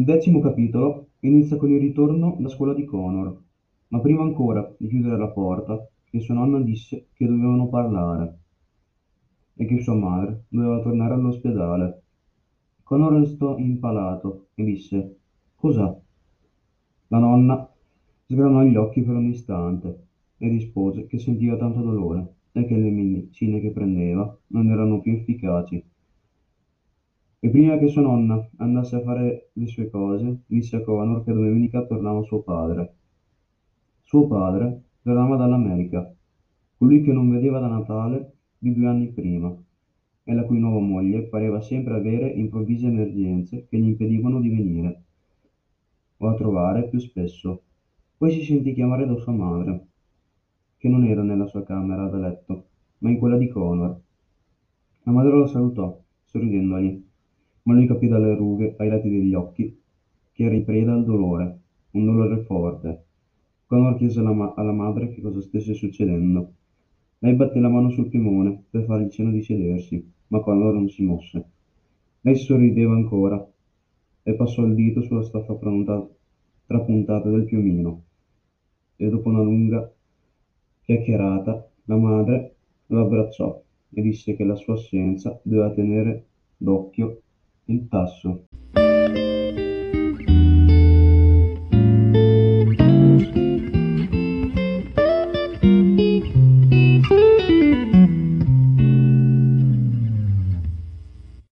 decimo capitolo inizia con il ritorno da scuola di Connor, ma prima ancora di chiudere la porta, che sua nonna disse che dovevano parlare e che sua madre doveva tornare all'ospedale. Connor restò impalato e disse: Cos'ha? La nonna sgranò gli occhi per un istante e rispose che sentiva tanto dolore e che le medicine che prendeva non erano più efficaci. E prima che sua nonna andasse a fare le sue cose, disse a Connor che domenica tornava suo padre. Suo padre tornava dall'America, colui che non vedeva da Natale di due anni prima, e la cui nuova moglie pareva sempre avere improvvise emergenze che gli impedivano di venire o a trovare più spesso. Poi si sentì chiamare da sua madre, che non era nella sua camera da letto, ma in quella di Connor. La madre lo salutò, sorridendogli, ma lui capì dalle rughe ai lati degli occhi che era in preda al dolore, un dolore forte. Connor chiese alla, ma- alla madre che cosa stesse succedendo. Lei batté la mano sul timone per fargli cenno di sedersi, ma Connor non si mosse. Lei sorrideva ancora e passò il dito sulla stoffa pronta- trapuntata del piumino, e dopo una lunga chiacchierata la madre lo abbracciò e disse che la sua assenza doveva tenere d'occhio il tasso.